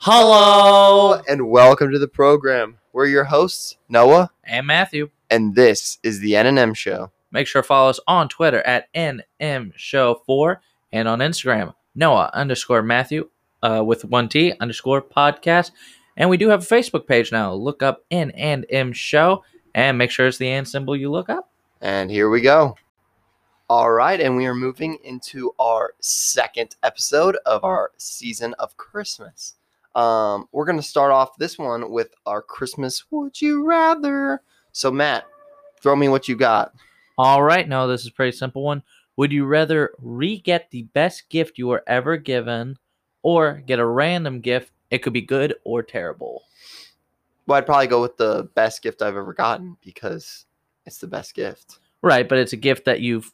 Hello, and welcome to the program. We're your hosts, Noah, and Matthew. and this is the N&M Show. Make sure to follow us on Twitter at NM Show 4 and on Instagram, Noah underscore Matthew uh, with one T underscore podcast. And we do have a Facebook page now. Look up N and M Show and make sure it's the and symbol you look up. And here we go. All right, and we are moving into our second episode of our season of Christmas. Um, we're going to start off this one with our Christmas Would You Rather. So, Matt, throw me what you got. All right, no, this is a pretty simple one. Would you rather re get the best gift you were ever given or get a random gift? It could be good or terrible. Well, I'd probably go with the best gift I've ever gotten because it's the best gift. Right, but it's a gift that you've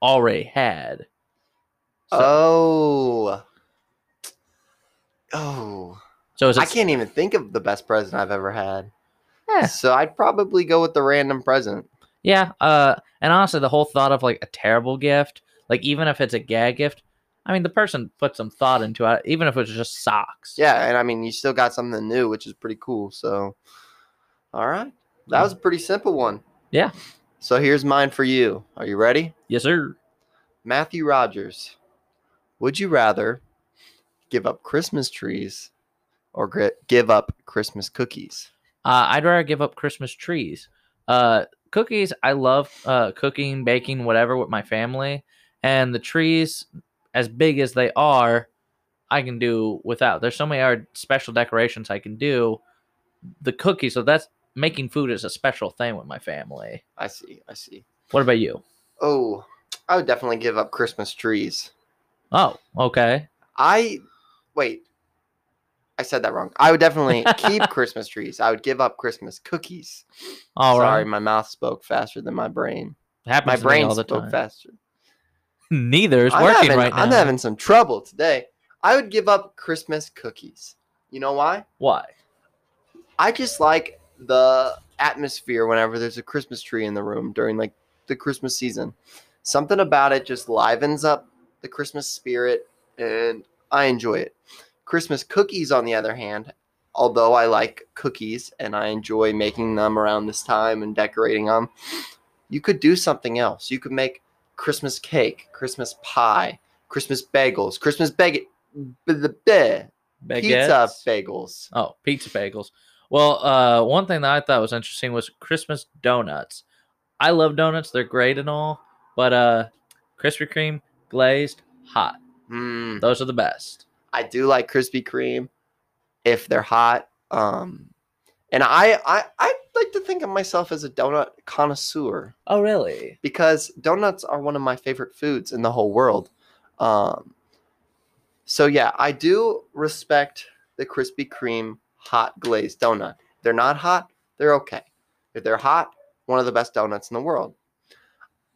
already had. So, oh. Oh. So I can't even think of the best present I've ever had. Yeah. So I'd probably go with the random present. Yeah, uh, and honestly, the whole thought of like a terrible gift, like even if it's a gag gift, I mean, the person put some thought into it, even if it was just socks. Yeah, and I mean, you still got something new, which is pretty cool. So, all right. That was a pretty simple one. Yeah. So here's mine for you. Are you ready? Yes, sir. Matthew Rogers. Would you rather give up Christmas trees or gri- give up Christmas cookies? Uh, I'd rather give up Christmas trees. Uh, cookies, I love uh, cooking, baking, whatever with my family, and the trees, as big as they are, I can do without. There's so many other special decorations I can do. The cookies, so that's making food is a special thing with my family. I see. I see. What about you? Oh, I would definitely give up Christmas trees. Oh, okay. I wait. I said that wrong. I would definitely keep Christmas trees. I would give up Christmas cookies. All Sorry, right. my mouth spoke faster than my brain. Happens My to me brain all the spoke time. faster. Neither is I'm working having, right now. I'm having some trouble today. I would give up Christmas cookies. You know why? Why? I just like the atmosphere whenever there's a Christmas tree in the room during like the Christmas season. Something about it just livens up the Christmas spirit and I enjoy it. Christmas cookies on the other hand, although I like cookies and I enjoy making them around this time and decorating them, you could do something else. You could make Christmas cake, Christmas pie, Christmas bagels, Christmas bag pizza bagels. Oh, pizza bagels. Well, uh, one thing that I thought was interesting was Christmas donuts. I love donuts; they're great and all, but uh, Krispy Kreme glazed, hot. Mm. Those are the best. I do like Krispy Kreme if they're hot. Um, and I, I I like to think of myself as a donut connoisseur Oh, really? because donuts are one of my favorite foods in the whole world. Um, so yeah, I do respect the Krispy Kreme hot glazed donut. They're not hot, they're okay. If they're hot, one of the best donuts in the world.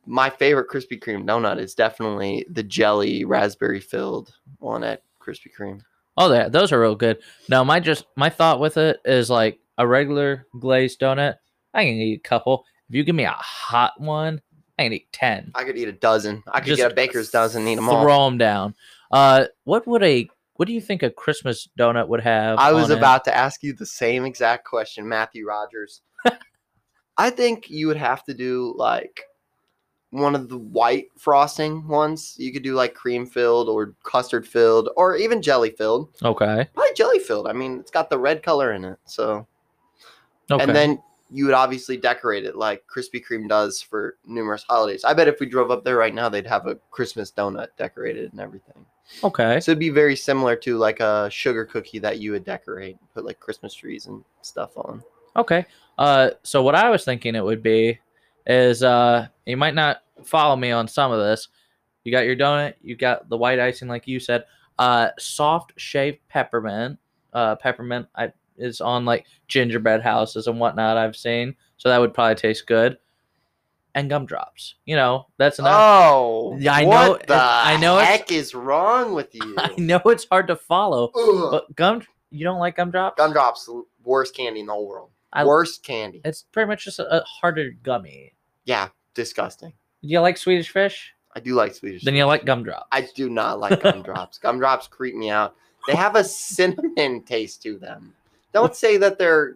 My favorite Krispy Kreme donut is definitely the jelly raspberry filled one at Krispy Kreme. Oh, yeah, those are real good. Now, my just my thought with it is like a regular glazed donut. I can eat a couple. If you give me a hot one, I can eat ten. I could eat a dozen. I could Just get a baker's dozen and eat them all. Throw them down. Uh, what would a what do you think a Christmas donut would have? I was on it? about to ask you the same exact question, Matthew Rogers. I think you would have to do like one of the white frosting ones. You could do like cream filled or custard filled or even jelly filled. Okay. Probably jelly filled. I mean, it's got the red color in it. So, Okay. and then you would obviously decorate it like Krispy Kreme does for numerous holidays. I bet if we drove up there right now, they'd have a Christmas donut decorated and everything. okay. So it'd be very similar to like a sugar cookie that you would decorate, put like Christmas trees and stuff on. Okay. Uh, so what I was thinking it would be is uh, you might not follow me on some of this. You got your donut, you got the white icing, like you said. Uh, soft shaved peppermint. Uh, peppermint I, is on like gingerbread houses and whatnot. I've seen, so that would probably taste good. And gumdrops. You know, that's enough. Oh, Yeah, I what know- The I know heck is wrong with you? I know it's hard to follow, Ugh. but gum. You don't like gumdrops? Gumdrops, worst candy in the whole world. I- worst candy. It's pretty much just a, a harder gummy. Yeah, disgusting. Do you like Swedish fish? I do like Swedish. Then you like gumdrops. I do not like gumdrops. gumdrops creep me out. They have a cinnamon taste to them. Don't say that they're.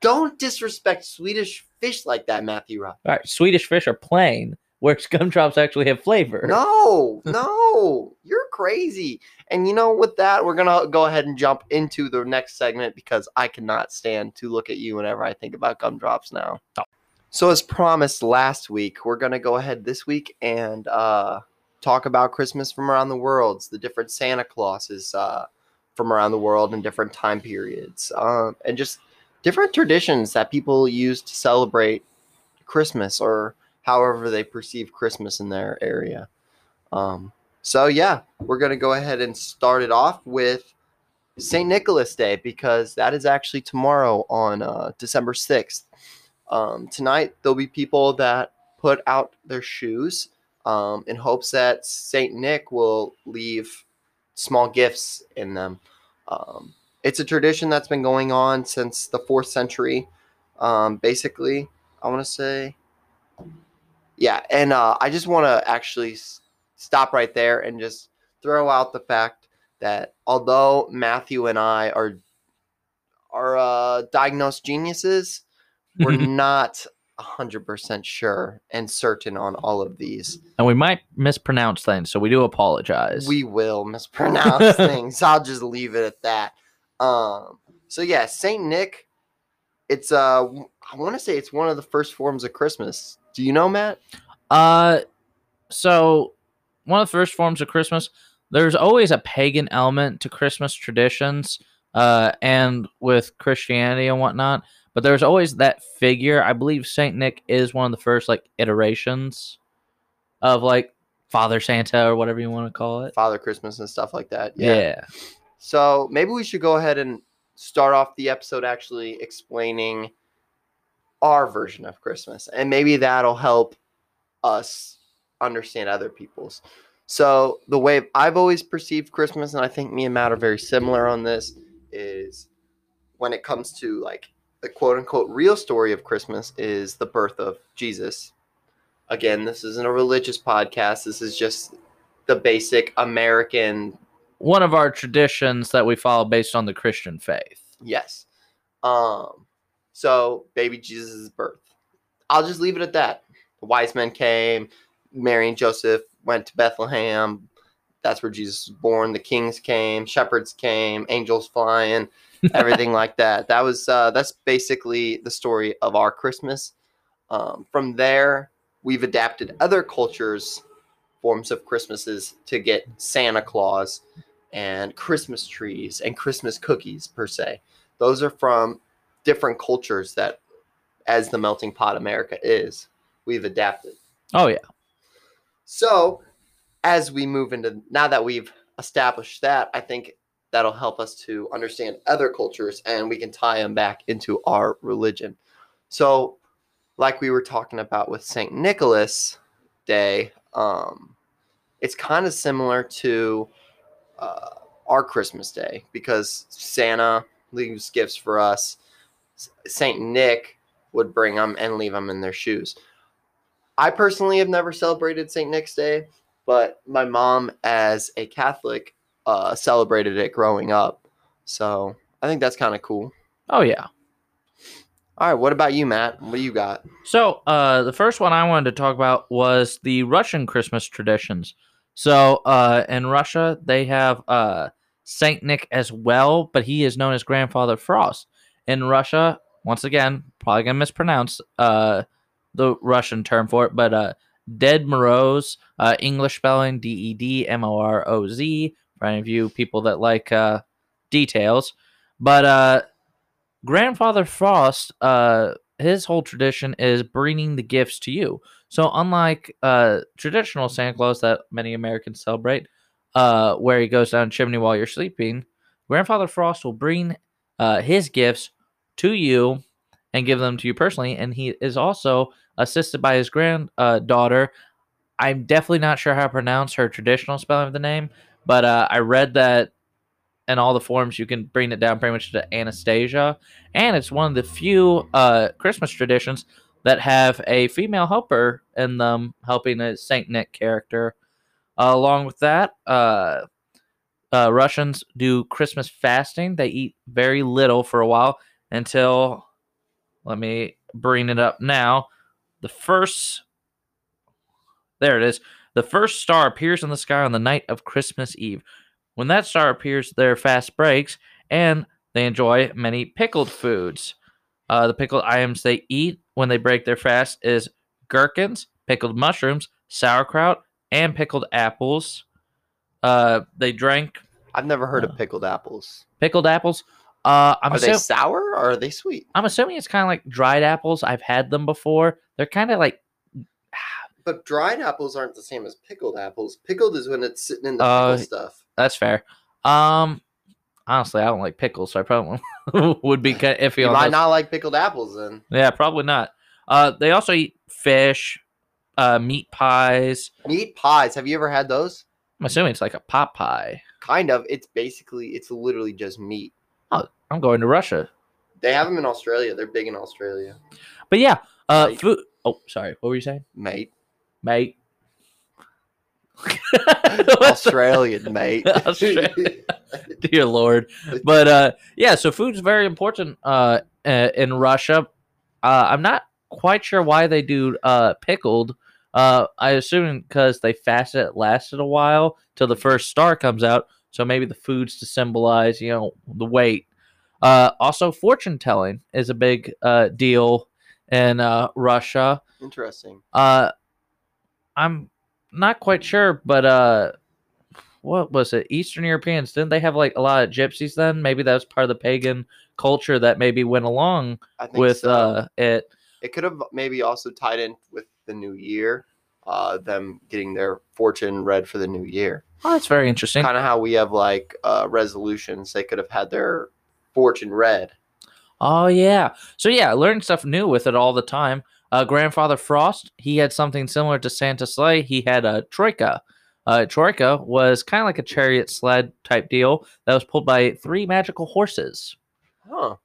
Don't disrespect Swedish fish like that, Matthew. Rock. All right, Swedish fish are plain, whereas gumdrops actually have flavor. No, no, you're crazy. And you know, with that, we're gonna go ahead and jump into the next segment because I cannot stand to look at you whenever I think about gumdrops now. Oh. So, as promised last week, we're gonna go ahead this week and uh, talk about Christmas from around the world, the different Santa Clauses uh, from around the world in different time periods, um, and just different traditions that people use to celebrate Christmas or however they perceive Christmas in their area. Um, so yeah, we're gonna go ahead and start it off with Saint Nicholas Day because that is actually tomorrow on uh, December sixth. Um, tonight there'll be people that put out their shoes um, in hopes that Saint Nick will leave small gifts in them. Um, it's a tradition that's been going on since the fourth century. Um, basically, I want to say yeah, and uh, I just want to actually s- stop right there and just throw out the fact that although Matthew and I are are uh, diagnosed geniuses, we're not hundred percent sure and certain on all of these. And we might mispronounce things, so we do apologize. We will mispronounce things. I'll just leave it at that. Um, so yeah, Saint Nick. It's uh, I want to say it's one of the first forms of Christmas. Do you know, Matt? Uh, so one of the first forms of Christmas. There's always a pagan element to Christmas traditions, uh, and with Christianity and whatnot. But there's always that figure. I believe Saint Nick is one of the first like iterations of like Father Santa or whatever you want to call it. Father Christmas and stuff like that. Yeah. So maybe we should go ahead and start off the episode actually explaining our version of Christmas, and maybe that'll help us understand other people's. So the way I've always perceived Christmas, and I think me and Matt are very similar on this, is when it comes to like the quote unquote real story of Christmas is the birth of Jesus. Again, this isn't a religious podcast. This is just the basic American One of our traditions that we follow based on the Christian faith. Yes. Um. So baby Jesus' birth. I'll just leave it at that. The wise men came. Mary and Joseph went to Bethlehem. That's where Jesus was born. The kings came. Shepherds came. Angels flying. Everything like that. That was. Uh, that's basically the story of our Christmas. Um, from there, we've adapted other cultures' forms of Christmases to get Santa Claus and Christmas trees and Christmas cookies per se. Those are from different cultures that, as the melting pot America is, we've adapted. Oh yeah. So, as we move into now that we've established that, I think that'll help us to understand other cultures and we can tie them back into our religion. So, like we were talking about with St. Nicholas Day, um, it's kind of similar to uh, our Christmas Day because Santa leaves gifts for us. St. Nick would bring them and leave them in their shoes. I personally have never celebrated St. Nick's Day, but my mom, as a Catholic, uh, celebrated it growing up. So I think that's kind of cool. Oh yeah. All right, what about you, Matt? What do you got? So, uh, the first one I wanted to talk about was the Russian Christmas traditions. So, uh, in Russia, they have uh, Saint Nick as well, but he is known as Grandfather Frost. In Russia, once again, probably gonna mispronounce uh, the Russian term for it, but uh, Ded Moroz, uh, English spelling D E D M O R O Z. For any of you people that like uh, details, but uh, Grandfather Frost, uh, his whole tradition is bringing the gifts to you. So unlike uh, traditional Santa Claus that many Americans celebrate, uh, where he goes down a chimney while you're sleeping, Grandfather Frost will bring uh, his gifts to you and give them to you personally. And he is also assisted by his granddaughter. I'm definitely not sure how to pronounce her traditional spelling of the name, but uh, I read that in all the forms you can bring it down pretty much to Anastasia, and it's one of the few uh, Christmas traditions that have a female helper in them helping a Saint Nick character. Uh, along with that, uh, uh, Russians do Christmas fasting. They eat very little for a while until, let me bring it up now. The first, there it is. The first star appears in the sky on the night of Christmas Eve. When that star appears, their fast breaks, and they enjoy many pickled foods. Uh, the pickled items they eat when they break their fast is gherkins, pickled mushrooms, sauerkraut, and pickled apples. Uh, they drank I've never heard Uh, of pickled apples. pickled apples. Uh, I'm, are they sour or are they sweet? I'm assuming it's kind of like dried apples. I've had them before. They're kind of like But dried apples aren't the same as pickled apples. Pickled is when it's sitting in the Uh, pickle stuff. that's fair. Um, honestly, I don't like pickles, so I probably would be kind of iffy You might those. not like pickled apples then. Yeah, probably not. Uh, they also eat fish, uh, meat pies. Meat pies. Have you ever had those? I'm assuming it's like a pot pie. Kind of. It's basically, it's literally just meat. Oh, I'm going to Russia, They have them in Australia. They're big in Australia. but yeah, uh, food. Oh, sorry. What were you saying, Mate. Mate? Australian, mate. Australia. Dear Lord. But uh, yeah, so food's very important uh, uh, in Russia. Uh, I'm not quite sure why they do uh, pickled. Uh, I assume because they fasted it lasted a while till the first star comes out. So maybe the food's to symbolize, you know, the weight. Uh, also, fortune telling is a big uh, deal in uh, Russia. Interesting. Uh, I'm not quite sure, but uh, what was it? Eastern Europeans didn't they have like a lot of gypsies then? Maybe that was part of the pagan culture that maybe went along with so. uh it. it could have maybe also tied in with the new year, uh, them getting their fortune read for the new year. Oh, that's very interesting. Kind of how we have like uh, resolutions. They could have had their fortune read. Oh yeah. So yeah, learning stuff new with it all the time. Uh, Grandfather Frost, he had something similar to Santa Sleigh. He had a troika. Uh, troika was kind of like a chariot sled type deal that was pulled by three magical horses. Huh.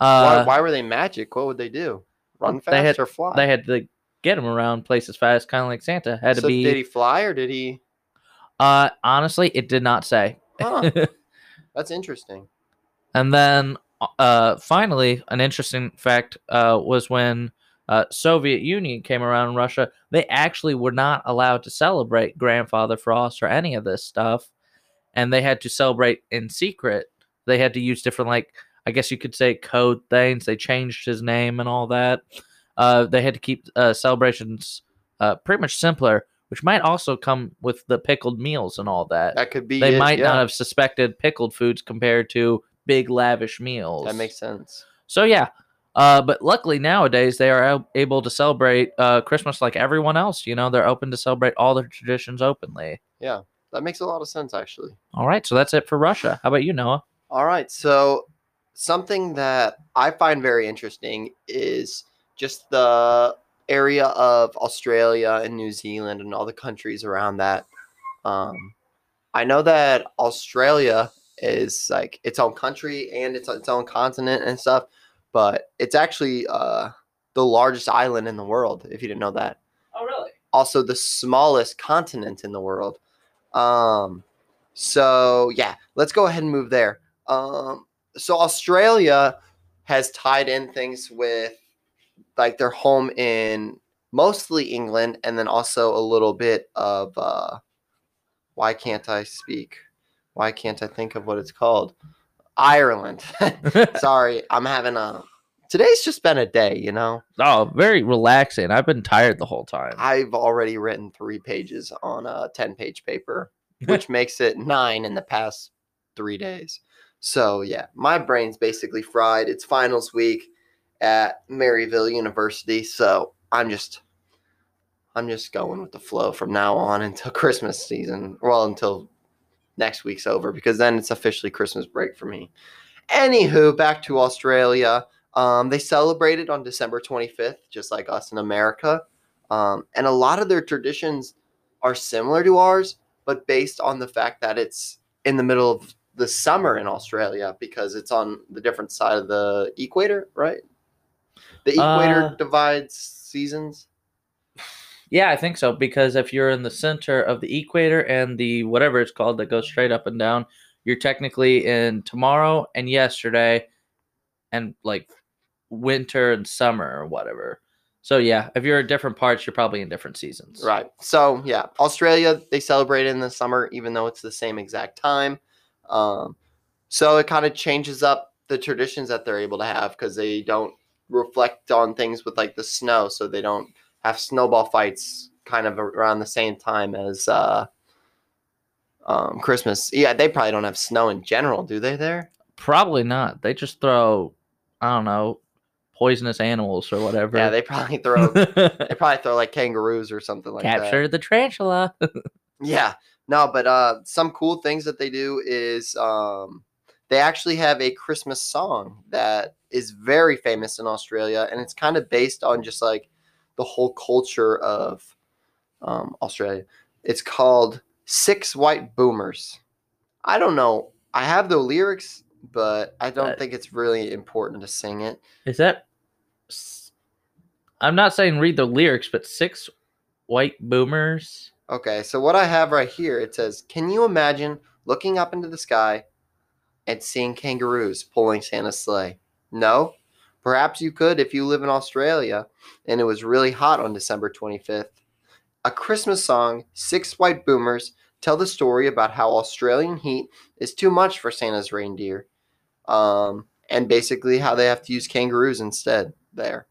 Uh, why, why were they magic? What would they do? Run they fast had- or fly? they had to get him around places fast, kind of like Santa. Had to be. did he fly or did he? uh, honestly, it did not say. Huh. That's interesting. And then uh, finally, an interesting fact uh, was when uh, Soviet Union came around in Russia, they actually were not allowed to celebrate Grandfather Frost or any of this stuff, and they had to celebrate in secret. They had to use different, like I guess you could say, code things. They changed his name and all that. Uh, they had to keep uh, celebrations uh, pretty much simpler, which might also come with the pickled meals and all that That could be. they it, might yeah. not have suspected pickled foods compared to big lavish meals. That makes sense. so yeah. Uh, but luckily nowadays they are able to celebrate uh, Christmas like everyone else. You know, they're open to celebrate all their traditions openly. Yeah, that makes a lot of sense, actually. All right, so that's it for Russia. How about you, Noah? All right. So, something that I find very interesting is just the area of Australia and New Zealand and all the countries around that. Um, I know that Australia is like its own country and it's its own continent and stuff, but it's actually uh, the largest island in the world, if you didn't know that. Oh, really? also the smallest continent in the world. Um, so yeah, let's go ahead and move there. Um, so Australia has tied in things with like their home in mostly England and then also a little bit of uh, why can't I speak? Why can't I think of what it's called? Ireland. Sorry, I'm having a. Today's just been a day, you know. oh, very relaxing. I've been tired the whole time. I've already written three pages on a 10 page paper, which makes it nine in the past three days. So, yeah, my brain's basically fried. It's finals week at Maryville University. So, I'm just. I'm just going with the flow from now on until Christmas season. Well, until next week's over, because then it's officially Christmas break for me. Anywho, back to Australia. Um, they celebrated on December 25th, just like us in America. Um, and a lot of their traditions are similar to ours, but based on the fact that it's in the middle of the summer in Australia because it's on the different side of the equator, right? The equator Uh, divides seasons. Yeah, I think so because if you're in the center of the equator and the whatever it's called that goes straight up and down, you're technically in tomorrow and yesterday, and like winter and summer or whatever. So yeah, if you're in different parts, you're probably in different seasons. Right. So yeah, Australia they celebrate in the summer, even though it's the same exact time. Um, so it kind of changes up the traditions that they're able to have because they don't reflect on things with like the snow, so they don't have snowball fights kind of around the same time as uh, um, Christmas. Yeah, they probably don't have snow in general, do they? There. Probably not. They just throw, I don't know, poisonous animals or whatever. Yeah, they probably throw. they probably throw like kangaroos or something like that. capture the tarantula. Yeah. No, but uh some cool things that they do is um they actually have a Christmas song that is very famous in Australia and it's kind of based on just like the whole culture of um Australia. It's called Six White Boomers. I don't know. I have the lyrics, but I don't Uh, think it's really important to sing it. Is that? I'm not saying read the lyrics, but six white boomers. Okay, so what I have right here, it says, Can you imagine looking up into the sky and seeing kangaroos pulling Santa's sleigh? No? Perhaps you could if you live in Australia and it was really hot on December 25th. A Christmas song, Six White Boomers, tell the story about how Australian heat is too much for Santa's reindeer. Um, and basically how they have to use kangaroos instead there.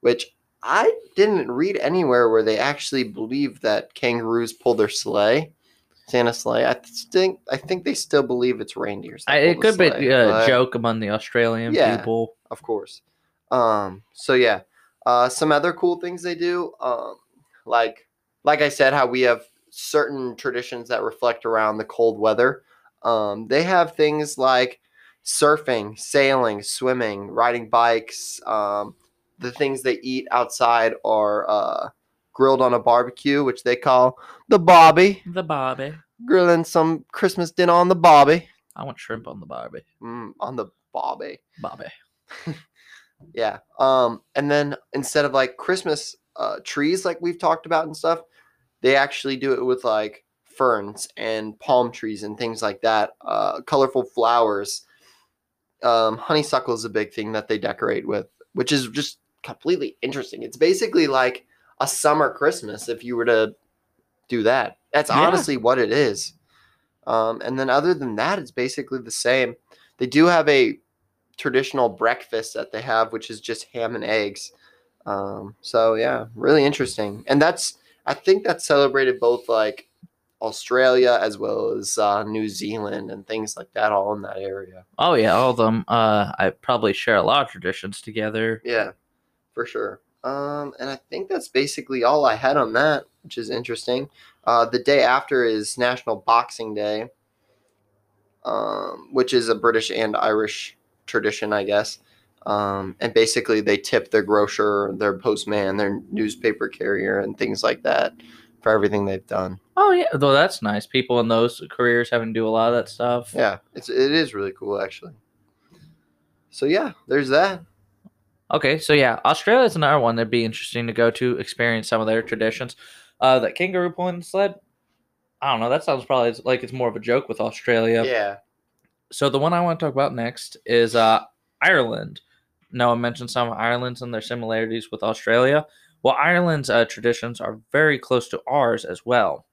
Which I didn't read anywhere where they actually believe that kangaroos pull their sleigh, Santa sleigh. I think I think they still believe it's reindeers. I, it could sleigh, be a but- joke among the Australian Yeah. people. Of course. Um, so yeah, uh, some other cool things they do, um, like like I said, how we have certain traditions that reflect around the cold weather. Um, they have things like surfing, sailing, swimming, riding bikes. Um, the things they eat outside are uh, grilled on a barbecue, which they call the bobby. The bobby. Grilling some Christmas dinner on the bobby. I want shrimp on the Barbie. Mm, on the bobby. Bobby. Yeah. Um, and then instead of like Christmas uh, trees, like we've talked about and stuff, they actually do it with like ferns and palm trees and things like that. Uh, colorful flowers. Um, honeysuckle is a big thing that they decorate with, which is just completely interesting. It's basically like a summer Christmas if you were to do that. That's Yeah. honestly what it is. Um, and then other than that, it's basically the same. They do have a traditional breakfast that they have, which is just ham and eggs. Um, so yeah, really interesting. And that's I think that's celebrated both like Australia as well as uh, New Zealand and things like that, all in that area. Oh yeah, all of them. Uh, I probably share a lot of traditions together. Yeah, for sure. Um, and I think that's basically all I had on that, which is interesting. Uh, the day after is National Boxing Day, um, which is a British and Irish tradition, I guess. Um, and basically, they tip their grocer, their postman, their newspaper carrier, and things like that for everything they've done. Oh yeah, though that's nice. People in those careers having to do a lot of that stuff. Yeah, it's it is really cool actually. So yeah, there's that. Okay, so yeah, Australia is another one that'd be interesting to go to, experience some of their traditions. Uh, that kangaroo pulling sled. I don't know. That sounds probably like it's more of a joke with Australia. Yeah. So the one I want to talk about next is uh, Ireland. Noah mentioned some of Ireland's and their similarities with Australia. Well, Ireland's uh, traditions are very close to ours as well.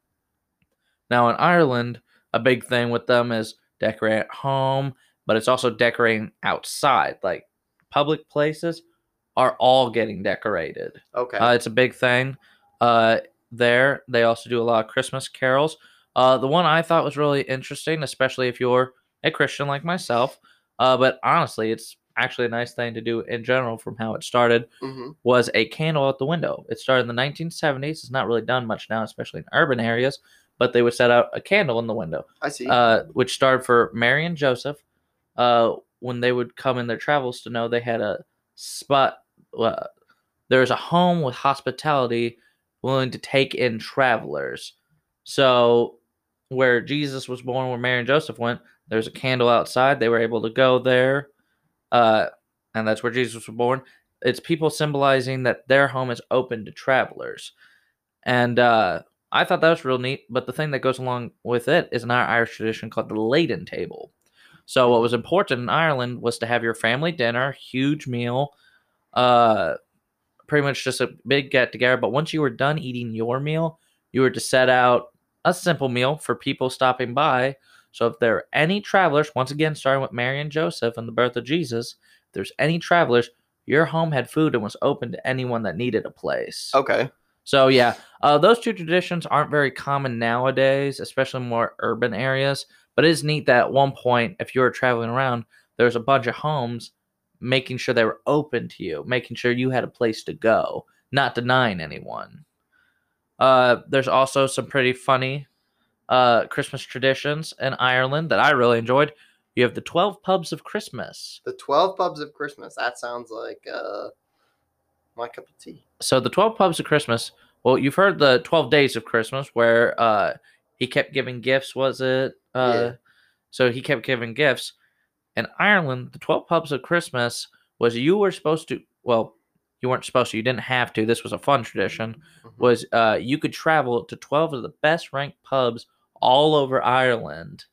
Now, in Ireland, a big thing with them is decorate at home, but it's also decorating outside. Like public places are all getting decorated. Okay. Uh, it's a big thing. Uh, there, they also do a lot of Christmas carols. Uh, the one I thought was really interesting, especially if you're a Christian like myself, uh, but honestly, it's actually a nice thing to do in general from how it started, hmm was a candle out the window. It started in the 1970s. It's not really done much now, especially in urban areas, but they would set out a candle in the window I see. uh, which started for Mary and Joseph, uh, when they would come in their travels to know they had a spot. Uh, there's a home with hospitality willing to take in travelers. So, where Jesus was born, where Mary and Joseph went, there's a candle outside. They were able to go there, uh, and that's where Jesus was born. It's people symbolizing that their home is open to travelers. And uh, I thought that was real neat. But the thing that goes along with it is an Irish tradition called the Laden table. So what was important in Ireland was to have your family dinner, huge meal, uh, pretty much just a big get together. But once you were done eating your meal, you were to set out a simple meal for people stopping by. So if there are any travelers, once again starting with Mary and Joseph and the birth of Jesus, if there's any travelers, your home had food and was open to anyone that needed a place. Okay. So yeah, uh, those two traditions aren't very common nowadays, especially in more urban areas. But it is neat that at one point, if you were traveling around, there was a bunch of homes making sure they were open to you, making sure you had a place to go, not denying anyone. Uh, there's also some pretty funny uh, Christmas traditions in Ireland that I really enjoyed. You have the 12 pubs of Christmas. The 12 pubs of Christmas. That sounds like uh, my cup of tea. So the 12 pubs of Christmas, well, you've heard the 12 days of Christmas where uh, he kept giving gifts, was it? Uh, Yeah. So he kept giving gifts. In Ireland, the 12 pubs of Christmas was you were supposed to, well, you weren't supposed to, you didn't have to. This was a fun tradition. Mhm. Was uh, you could travel to 12 of the best ranked pubs all over Ireland.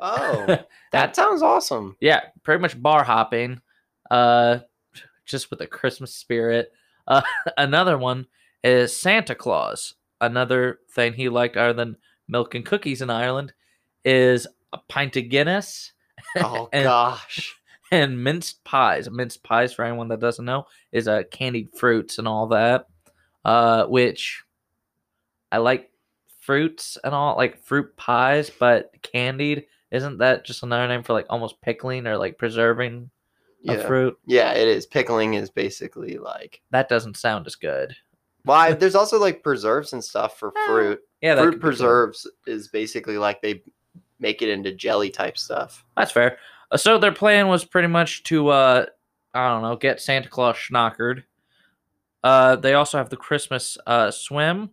Oh, that sounds awesome. Yeah, pretty much bar hopping, uh, just with a Christmas spirit. Uh, another one is Santa Claus. Another thing he liked other than milk and cookies in Ireland is a pint of Guinness Oh And- gosh. and minced pies. Minced pies, for anyone that doesn't know, is uh, candied fruits and all that, uh, which I like fruits and all, like fruit pies, but candied. Isn't that just another name for like almost pickling or like preserving a Yeah. fruit? Yeah, it is. Pickling is basically like. That doesn't sound as good. Why? There's also like preserves and stuff for Eh, fruit. Yeah, fruit could be good. preserves is basically like they make it into jelly type stuff. That's fair. Uh, so their plan was pretty much to, uh, I don't know, get Santa Claus schnockered. Uh, they also have the Christmas uh, swim.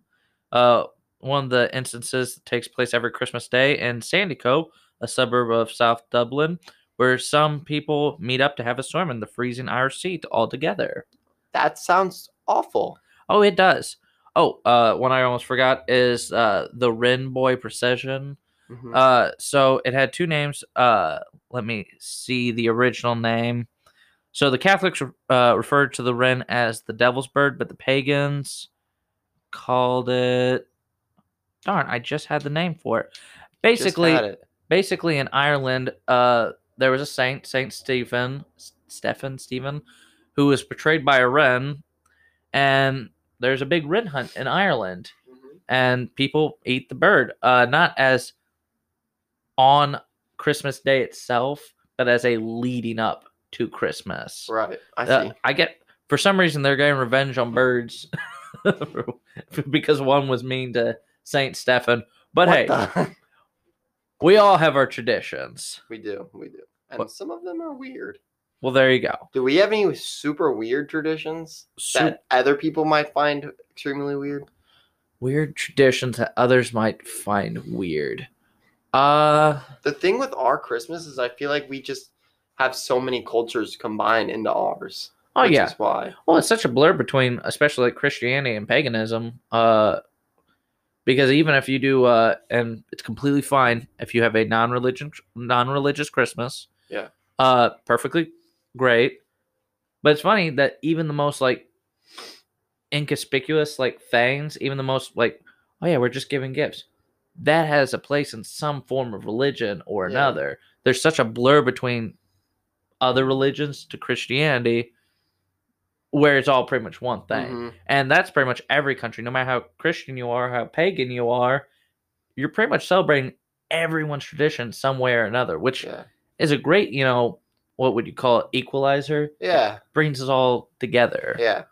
Uh, one of the instances that takes place every Christmas Day in Sandycove, a suburb of South Dublin, where some people meet up to have a swim in the freezing Irish Sea all together. That sounds awful. Oh, it does. Oh, uh, one I almost forgot is uh, the Wren Boy Procession. Mhm. Uh, so it had two names. Uh, let me see the original name. So the Catholics uh, referred to the wren as the devil's bird, but the pagans called it. Darn, I just had the name for it. Basically, it. basically in Ireland, uh, there was a saint, Saint Stephen, Stephen, Stephen, who was portrayed by a wren, and there's a big wren hunt in Ireland Mhm. and people eat the bird uh not as on christmas day itself but as a leading up to christmas Right. I Uh, see. i get for some reason they're getting revenge on birds because one was mean to saint stephen but What hey the- we all have our traditions we do. We do. And What- some of them are weird. well there you go Do we have any super weird traditions Sup- that other people might find extremely weird? weird traditions that others might find weird uh The thing with our Christmas is I feel like we just have so many cultures combined into ours. oh which yeah is why. Well, it's such a blur between, especially like Christianity and paganism. Uh, because even if you do, uh, and it's completely fine if you have a non-religion, non-religious Christmas. Yeah. Uh, perfectly great. But it's funny that even the most like inconspicuous like things, even the most like, oh yeah, we're just giving gifts. That has a place in some form of religion or Yeah. another. There's such a blur between other religions to Christianity where it's all pretty much one thing. Mhm. And that's pretty much every country, no matter how Christian you are, how pagan you are, you're pretty much celebrating everyone's tradition some way or another, which Yeah. is a great, you know, what would you call it, equalizer? Yeah. Brings us all together. Yeah. Yeah.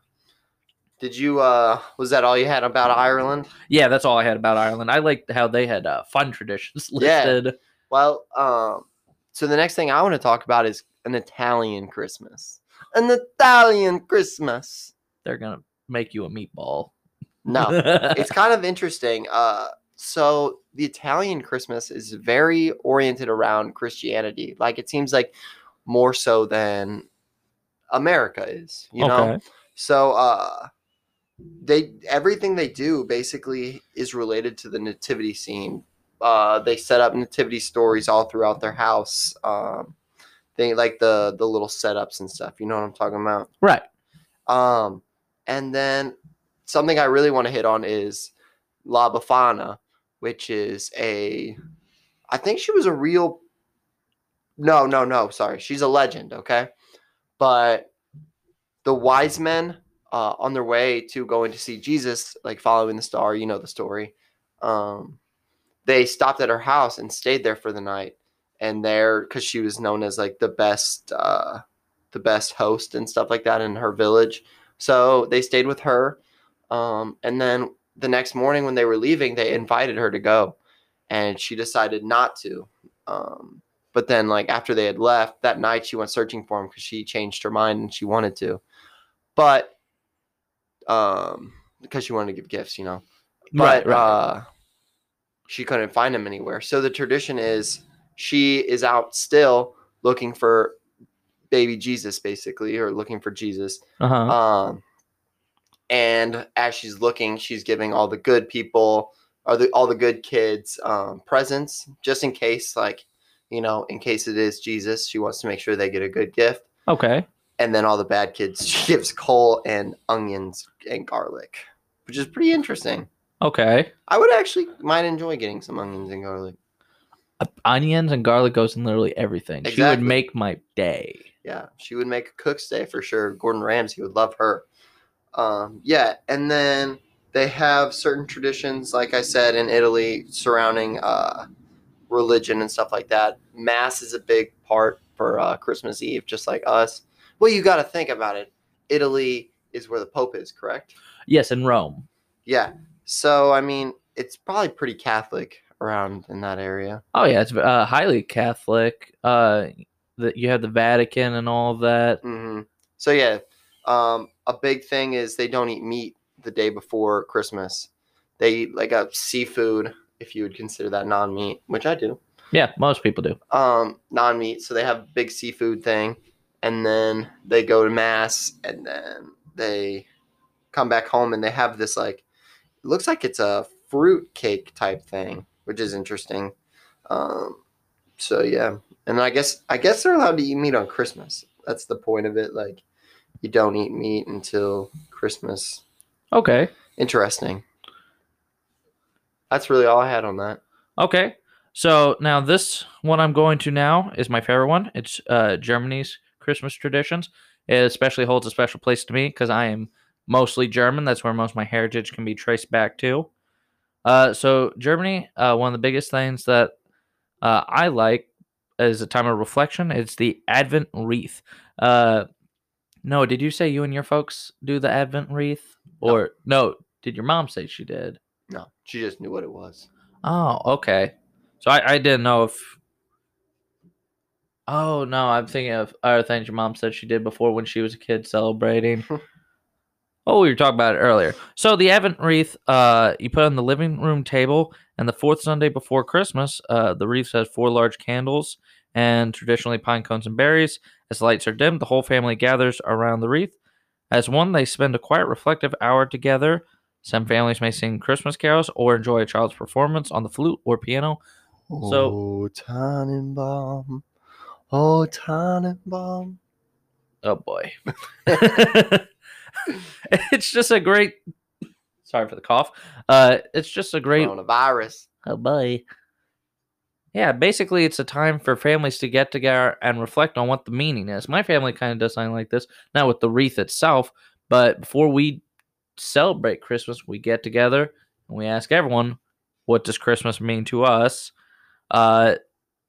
Did you uh was that all you had about Ireland? Yeah, that's all I had about Ireland. I liked how they had uh, fun traditions Yeah. listed. Well, um so the next thing I want to talk about is an Italian Christmas. An Italian Christmas. They're gonna make you a meatball. No. it's kind of interesting. Uh, so the Italian Christmas is very oriented around Christianity. Like it seems like more so than America is. You know. So uh, they everything they do basically is related to the nativity scene. Uh, they set up nativity stories all throughout their house. Um, they like the the little setups and stuff. You know what I'm talking about? Right. Um, and then something I really want to hit on is La Befana, which is a, I think she was a real. No, no, no. Sorry, she's a legend. Okay, but the wise men uh, on their way to going to see Jesus, like following the star, you know the story. Um, they stopped at her house and stayed there for the night, and there because she was known as like the best, uh, the best host and stuff like that in her village. So they stayed with her, um, and then the next morning when they were leaving, they invited her to go, and she decided not to. Um, but then, like after they had left that night, she went searching for him because she changed her mind and she wanted to, but um, because she wanted to give gifts, you know. But right, right. uh, she couldn't find him anywhere. So the tradition is she is out still looking for baby Jesus, basically, or looking for Jesus. uh-huh. Um, and as she's looking, she's giving all the good people, or the all the good kids, um, presents, just in case, like, you know, in case it is Jesus, she wants to make sure they get a good gift. okay. And then all the bad kids, she gives coal and onions and garlic, which is pretty interesting. Okay. I would actually might enjoy getting some onions and garlic. Onions and garlic goes in literally everything. She would make my day. Yeah, she would make a cook's day for sure. Gordon Ramsay would love her. Um, yeah, and then they have certain traditions, like I said, in Italy surrounding uh, religion and stuff like that. Mass is a big part for uh, Christmas Eve, just like us. Well, you got to think about it. Italy is where the Pope is, correct? Yes, in Rome. Yeah. So, I mean, it's probably pretty Catholic around in that area. Oh yeah, it's uh, highly Catholic. Uh, that you have the Vatican and all of that. hmm So yeah, um, a big thing is they don't eat meat the day before Christmas. They eat like a seafood, if you would consider that non-meat, which I do. Yeah, most people do. Um, non-meat. So they have a big seafood thing, and then they go to mass, and then they come back home, and they have this like, looks like it's a fruit cake type thing, which is interesting. Um, so yeah, and I guess I guess they're allowed to eat meat on Christmas. That's the point of it. Like, you don't eat meat until Christmas. Okay. Interesting. That's really all I had on that. Okay. So now this one I'm going to now is my favorite one. It's uh, Germany's Christmas traditions. It especially holds a special place to me because I am mostly German. That's where most of my heritage can be traced back to. Uh, so Germany, uh, one of the biggest things that uh, I like as a time of reflection is the Advent wreath. Uh, no, did you say you and your folks do the Advent wreath? Or no, did your mom say she did? No, she just knew what it was. Oh, okay. So I, I didn't know if. Oh no, I'm thinking of other things your mom said she did before when she was a kid celebrating. oh, we were talking about it earlier. So the Advent wreath, uh, you put on the living room table, and the fourth Sunday before Christmas, uh, the wreath has four large candles and traditionally pine cones and berries. As the lights are dimmed, the whole family gathers around the wreath. As one, they spend a quiet, reflective hour together. Some families may sing Christmas carols or enjoy a child's performance on the flute or piano. So- oh, Tannenbaum, oh, Tannenbaum. Oh boy. it's just a great sorry for the cough. Uh it's just a great Coronavirus. oh boy. Yeah, basically it's a time for families to get together and reflect on what the meaning is. My family kind of does something like this, not with the wreath itself, but before we celebrate Christmas, we get together and we ask everyone, what does Christmas mean to us? Uh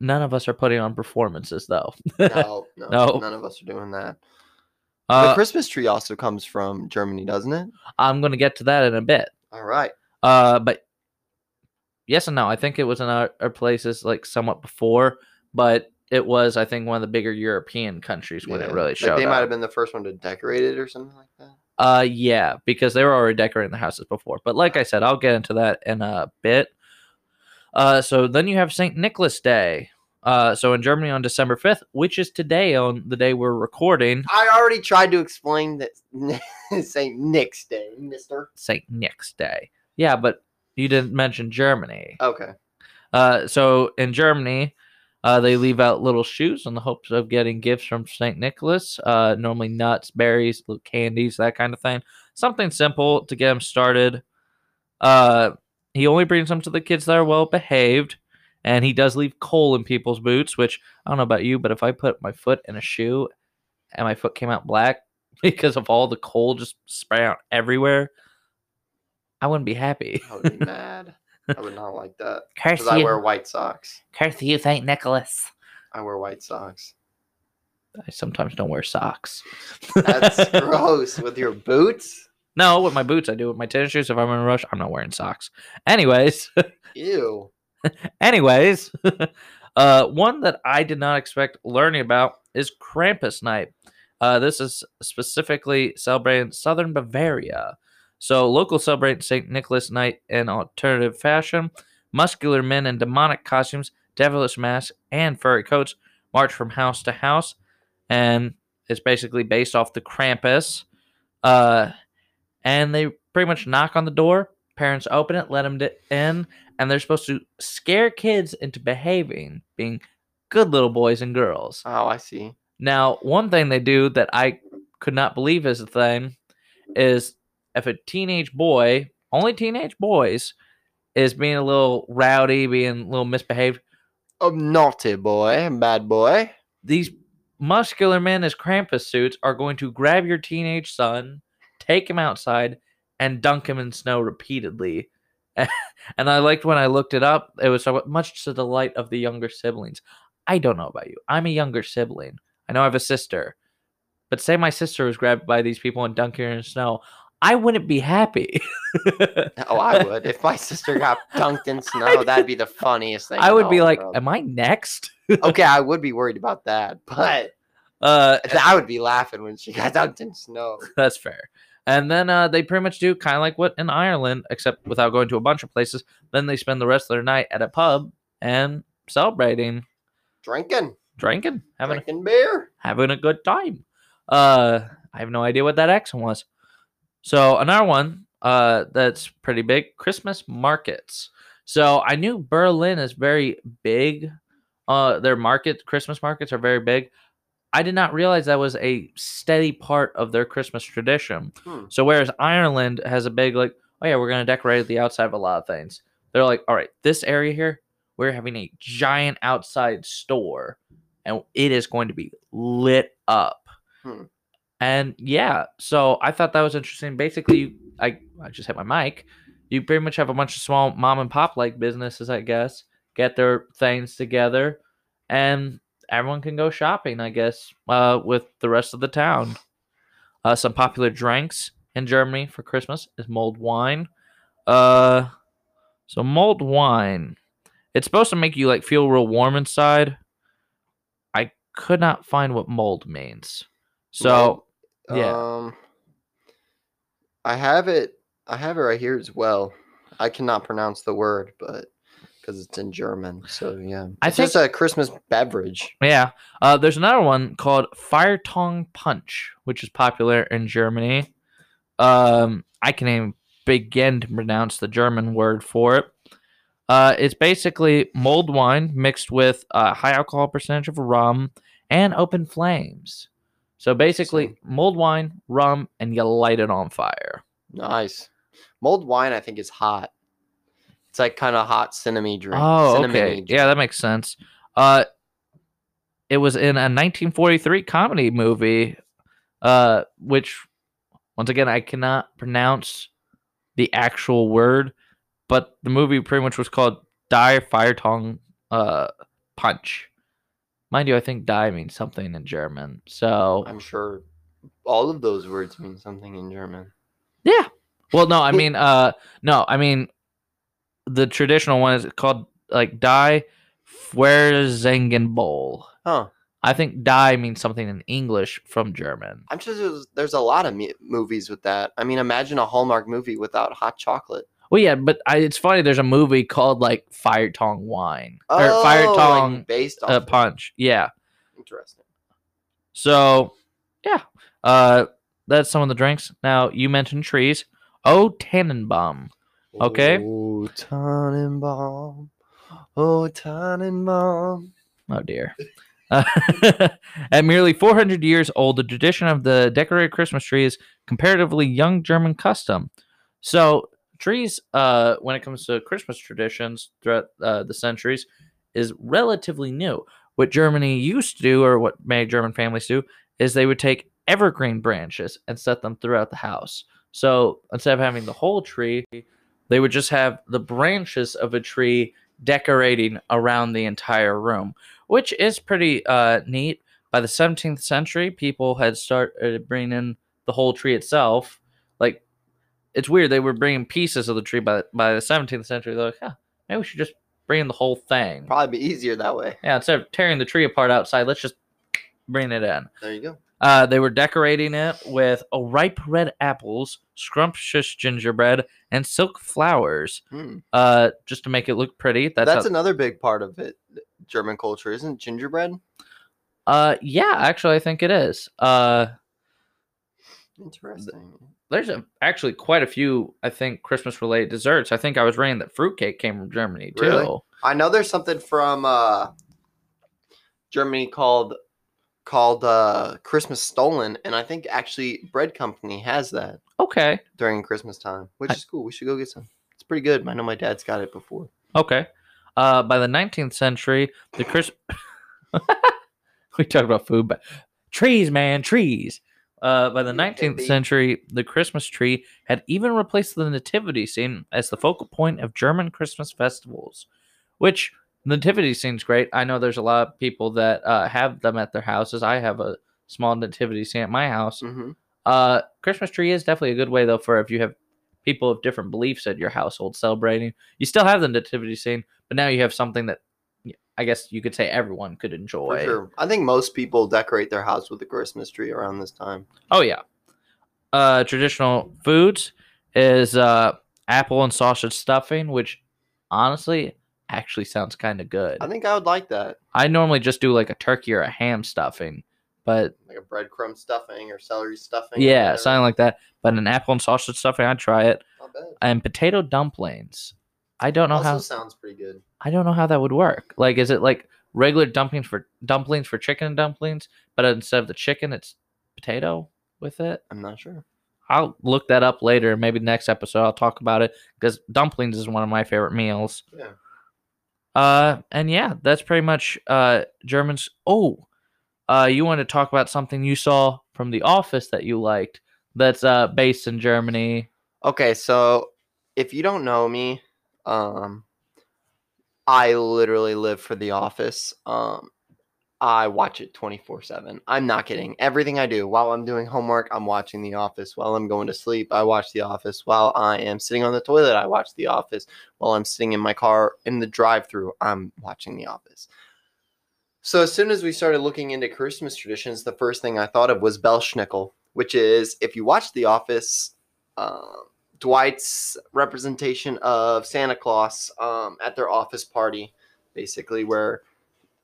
none of us are putting on performances though. No, no, No. none of us are doing that. The Uh, Christmas tree also comes from Germany, doesn't it? I'm going to get to that in a bit. All right. Uh, but yes and no. I think it was in our, our places like somewhat before, but it was I think one of the bigger European countries when it Yeah. really Like, showed they might have been the first one to decorate it or something like that. Uh, yeah, because they were already decorating the houses before. But like I said, I'll get into that in a bit. Uh, so then you have Saint Nicholas Day. Uh, so in Germany on December 5th, which is today on the day we're recording, I already tried to explain that St. Nick's Day, Mister. St. Nick's Day. Yeah, but you didn't mention Germany. Okay. Uh, so in Germany, uh, they leave out little shoes in the hopes of getting gifts from St. Nicholas. Uh, normally nuts, berries, little candies, that kind of thing. Something simple to get them started. Uh, he only brings them to the kids that are well behaved, and he does leave coal in people's boots. Which I don't know about you, but if I put my foot in a shoe and my foot came out black because of all the coal just spraying out everywhere, I wouldn't be happy. I would be mad. I would not like that Curse because I wear white socks. curse you, St. Nicholas. I wear white socks. I sometimes don't wear socks. That's gross. With your boots? No, with my boots, I do. With my tennis shoes, if I'm in a rush, I'm not wearing socks. Anyways, Ew. anyways, uh, one that I did not expect learning about is Krampus Night. Uh, this is specifically celebrating Southern Bavaria. So, locals celebrate St. Nicholas Night in alternative fashion. Muscular men in demonic costumes, devilish masks, and furry coats march from house to house, and it's basically based off the Krampus. Uh, and they pretty much knock on the door. Parents open it, let them in, and they're supposed to scare kids into behaving, being good little boys and girls. Oh, I see. Now, one thing they do that I could not believe is a thing is if a teenage boy, only teenage boys, is being a little rowdy, being a little misbehaved, A naughty boy, and bad boy. these muscular men as Krampus suits are going to grab your teenage son, take him outside, and dunk him in snow repeatedly. and I liked when I looked it up, it was so much to the delight of the younger siblings. I don't know about you. I'm a younger sibling. I know I have a sister. But say my sister was grabbed by these people and dunked her in snow. I wouldn't be happy. Oh, I would. If my sister got dunked in snow, that'd be the funniest thing. I would be like, world. am I next? okay, I would be worried about that, but Uh, I would be laughing when she got dunked in snow. That's fair. And then uh, they pretty much do kind of like what in Ireland, except without going to a bunch of places. Then they spend the rest of their night at a pub and celebrating, Drinking, drinking, having a, drinking beer. having a good time. Uh, I have no idea what that accent was. So another one uh, that's pretty big: Christmas markets. So I knew Berlin is very big. Uh, their market, Christmas markets, are very big. I did not realize that was a steady part of their Christmas tradition. Hmm. So whereas Ireland has a big like, oh yeah, we're gonna decorate the outside of a lot of things. They're like, all right, this area here, we're having a giant outside store, and it is going to be lit up. Hmm. And yeah, so I thought that was interesting. Basically, I I just hit my mic. You pretty much have a bunch of small mom and pop like businesses, I guess, get their things together, and everyone can go shopping, I guess, uh, with the rest of the town. Uh, some popular drinks in Germany for Christmas is mulled wine. Uh, so mulled wine, it's supposed to make you like feel real warm inside. I could not find what mold means. So yeah. Um, I have it. I have it right here as well. I cannot pronounce the word, but because it's in German. So yeah, I it's just a Christmas beverage. yeah, uh, there's another one called Fire Tongue Punch, which is popular in Germany. Um, I can even begin to pronounce the German word for it. Uh, it's basically mulled wine mixed with a high alcohol percentage of rum and open flames. So basically, mulled wine, rum, and you light it on fire. Nice. Mulled wine, I think, is hot. It's like kind of hot cinnamon drink. Oh, okay. drink. Yeah, that makes sense. Uh, it was in a 1943 comedy movie, uh, which, once again, I cannot pronounce the actual word, but the movie pretty much was called Die Fire Tongue uh, Punch. Mind you, I think die means something in German. So, I'm sure all of those words mean something in German. yeah. Well, no, I mean, uh, no, I mean, the traditional one is called like Die Feuerzengenbowl. Huh. I think die means something in English from German. I'm sure there's, there's a lot of mu- movies with that. I mean, imagine a Hallmark movie without hot chocolate. Well, yeah, but I, it's funny. There's a movie called like Fire Tongue Wine or Fire Oh, Tongue like based off uh, Punch. Yeah. Interesting. So, yeah, uh, that's some of the drinks. Now you mentioned trees. Oh, Tannenbaum. Okay. Oh, Tannenbaum. Oh, Tannenbaum. Oh dear. Uh, at merely 400 years old, the tradition of the decorated Christmas tree is comparatively young German custom. So, trees, uh, when it comes to Christmas traditions throughout uh, the centuries, is relatively new. What Germany used to do, or what many German families do, is they would take evergreen branches and set them throughout the house. So, instead of having the whole tree, they would just have the branches of a tree decorating around the entire room which is pretty uh, neat. By the 17th century, people had started bringing in the whole tree itself. Like, it's weird. They were bringing pieces of the tree by by the 17th century. They're like, yeah, maybe we should just bring in the whole thing. Probably be easier that way. Yeah, instead of tearing the tree apart outside, let's just bring it in. There you go. Uh, they were decorating it with ripe red apples, scrumptious gingerbread, and silk flowers, Hmm. uh, just to make it look pretty. That's, That's, how- another big part of it. German culture isn't gingerbread. uh, yeah, actually, I think it is. Uh, Interesting. there's a, actually quite a few, I think, Christmas related desserts. I think I was reading that fruitcake came from Germany too. Really? I know there's something from uh, Germany called called uh, Christmas Stollen, and I think actually Bread Company has that Okay. during Christmas time, which I- is cool. We should go get some. It's pretty good. I know my dad's got it before. Okay. Uh, by the 19th century, the Chris. we talked about food, but trees, man, trees. Uh, by the Yeah, 19th baby. century, the Christmas tree had even replaced the nativity scene as the focal point of German Christmas festivals, which nativity scene's great. I know there's a lot of people that uh, have them at their houses. I have a small nativity scene at my house. hmm Uh, Christmas tree is definitely a good way though for if you have people of different beliefs at your household celebrating. You still have the nativity scene, but now you have something that I guess you could say everyone could enjoy. Sure. I think most people decorate their house with a Christmas tree around this time. Oh yeah. Uh, traditional foods is uh apple and sausage stuffing, which honestly actually sounds kind of good. I think I would like that. I normally just do like a turkey or a ham stuffing, but Like a breadcrumb stuffing or celery stuffing. yeah, something like that. But an apple and sausage stuffing, I'd try it. Not bad. And potato dumplings. I don't know also how sounds pretty good. I don't know how that would work. Like, is it like regular dumplings for dumplings for chicken dumplings, but instead of the chicken, it's potato with it? I'm not sure. I'll look that up later. Maybe next episode I'll talk about it because dumplings is one of my favorite meals. Yeah. Uh, and yeah, that's pretty much uh Germans. Oh, uh, you want to talk about something you saw from The Office that you liked? That's uh based in Germany. Okay, so if you don't know me, um, I literally live for The Office. Um, I watch it 24 7. I'm not kidding. Everything I do while I'm doing homework, I'm watching The Office. While I'm going to sleep, I watch The Office. While I am sitting on the toilet, I watch The Office. While I'm sitting in my car in the drive through, I'm watching The Office. So as soon as we started looking into Christmas traditions, the first thing I thought of was Belsnickel, which is if you watch The Office, um, Dwight's representation of Santa Claus um, at their office party, basically, where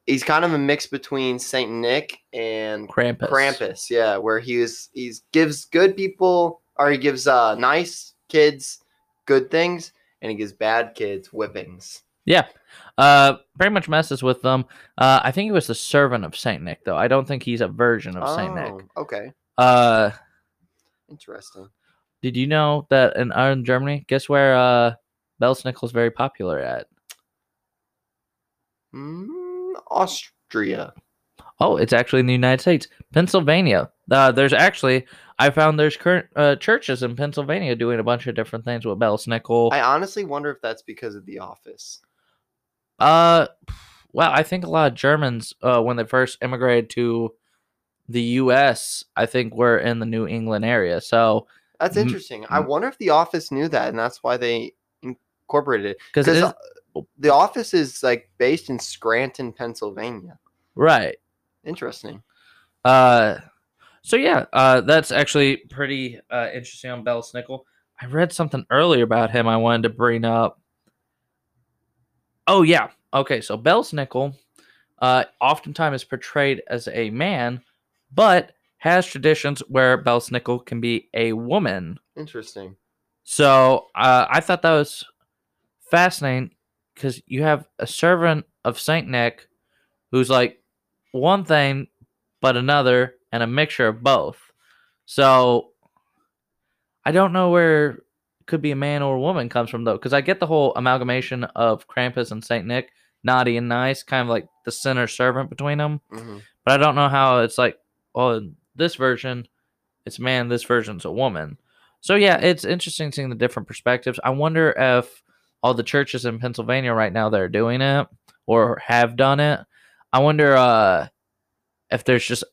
he's kind of a mix between Saint Nick and Krampus. Krampus. Yeah, where he is he's gives good people or he gives uh, nice kids good things and he gives bad kids whippings. Yeah. Uh, pretty much messes with them. Uh, I think he was the servant of Saint Nick, though. I don't think he's a version of Saint Nick. Oh, Okay, Uh, interesting. did you know that in Ireland, Germany, guess where uh, Belsnickel's very popular at? Mm, Austria. Oh, it's actually in the United States, Pennsylvania. Uh, there's actually, I found there's current uh, churches in Pennsylvania doing a bunch of different things with Belsnickel. I honestly wonder if that's because of The Office. Uh, well, I think a lot of Germans, uh, when they first immigrated to the U.S., I think were in the New England area. So That's interesting. I mm. wonder if The Office knew that and that's why they incorporated it. because The Office is like based in Scranton, Pennsylvania. right. Interesting. Uh, so yeah, uh, that's actually pretty uh, interesting on Belsnickel. I read something earlier about him I wanted to bring up. Oh yeah. Okay, so Belsnickel uh oftentimes is portrayed as a man, but has traditions where Belsnickel can be a woman. Interesting. So uh, I thought that was fascinating because you have a servant of Saint Nick who's like one thing but another and a mixture of both. So I don't know where it could be a man or a woman comes from though, because I get the whole amalgamation of Krampus and Saint Nick, naughty and nice, kind of like the center servant between them. hmm But I don't know how it's like. Well, in this version, it's a man. This version's a woman. So yeah, it's interesting seeing the different perspectives. I wonder if all the churches in Pennsylvania right now that are doing it or have done it. I wonder uh, if there's just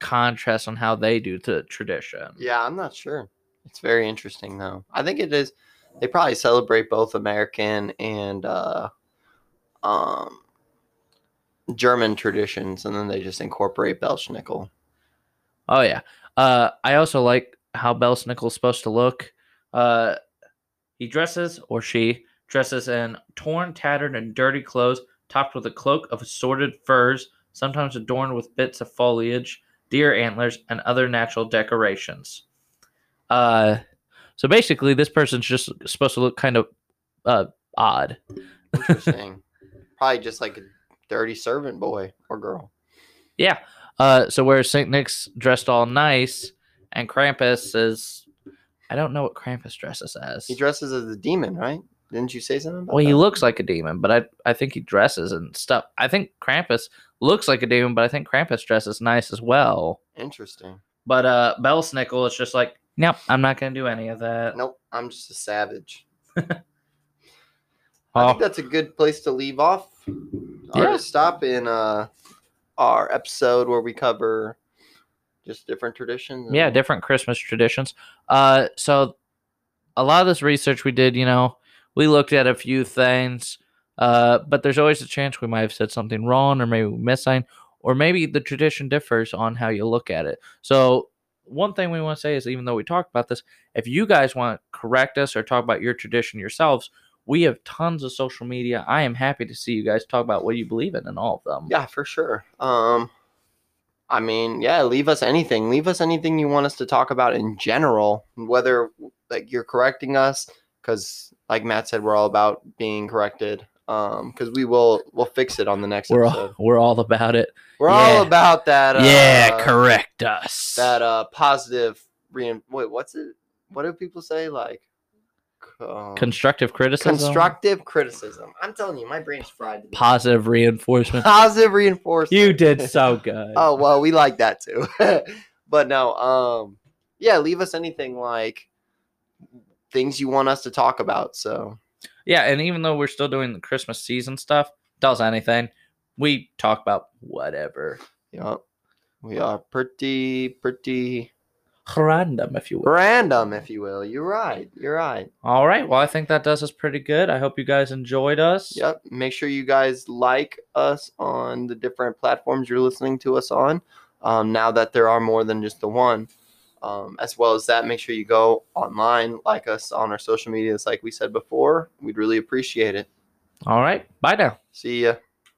contrast on how they do the tradition. Yeah, I'm not sure. It's very interesting though. I think it is. They probably celebrate both American and uh, um, German traditions, and then they just incorporate Belsnickel. Oh yeah. Uh, I also like how Belsnickel's supposed to look. Uh, he dresses or she dresses in torn, tattered, and dirty clothes, topped with a cloak of assorted furs, sometimes adorned with bits of foliage, deer antlers, and other natural decorations. Uh, so basically, this person's just supposed to look kind of uh, odd. Interesting. probably just like a dirty servant boy or girl. Yeah. Uh, so whereas Saint Nick's dressed all nice, and Krampus is, I don't know what Krampus dresses as. He dresses as a demon, right? Didn't you say something about well, he looks like a demon, but I I think he dresses and stuff. I think Krampus looks like a demon, but I think Krampus dresses nice as well. Interesting. But uh, Belsnickel is just like, nope, I'm not gonna do any of that. Nope, I'm just a savage. I think that's a good place to leave off. Or Yeah. to stop in uh, our episode where we cover just different traditions. yeah, different Christmas traditions. Uh, so a lot of this research we did, you know, we looked at a few things, uh, but there's always a chance we might have said something wrong, or maybe we missed something, or maybe the tradition differs on how you look at it. So one thing we want to say is, even though we talked about this, if you guys want to correct us or talk about your tradition yourselves, we have tons of social media. I am happy to see you guys talk about what you believe in in all of them. Yeah, for sure. Um, I mean, yeah, leave us anything. Leave us anything you want us to talk about in general, whether like you're correcting us, because like Matt said, we're all about being corrected. Um, because we will we'll fix it on the next We're episode. all, we're all about it. We're all about that. Uh, yeah, correct us. That uh, positive. Rein- Wait, what's it? What do people say? Like, um, constructive criticism, constructive criticism. I'm telling you, my brain's fried. positive reinforcement. Positive reinforcement. You did so good. Oh well, we like that too. but no, um, yeah, leave us anything like things you want us to talk about. So Yeah, and even though we're still doing the Christmas season stuff, does anything, we talk about whatever. yeah, we are pretty pretty Random, if you will. random, if you will. You're right. You're right. All right. Well, I think that does us pretty good. I hope you guys enjoyed us. Yep. Make sure you guys like us on the different platforms you're listening to us on. Um, now that there are more than just the one. Um, as well as that, make sure you go online, like us on our social medias, like we said before. We'd really appreciate it. All right. Bye now. See ya.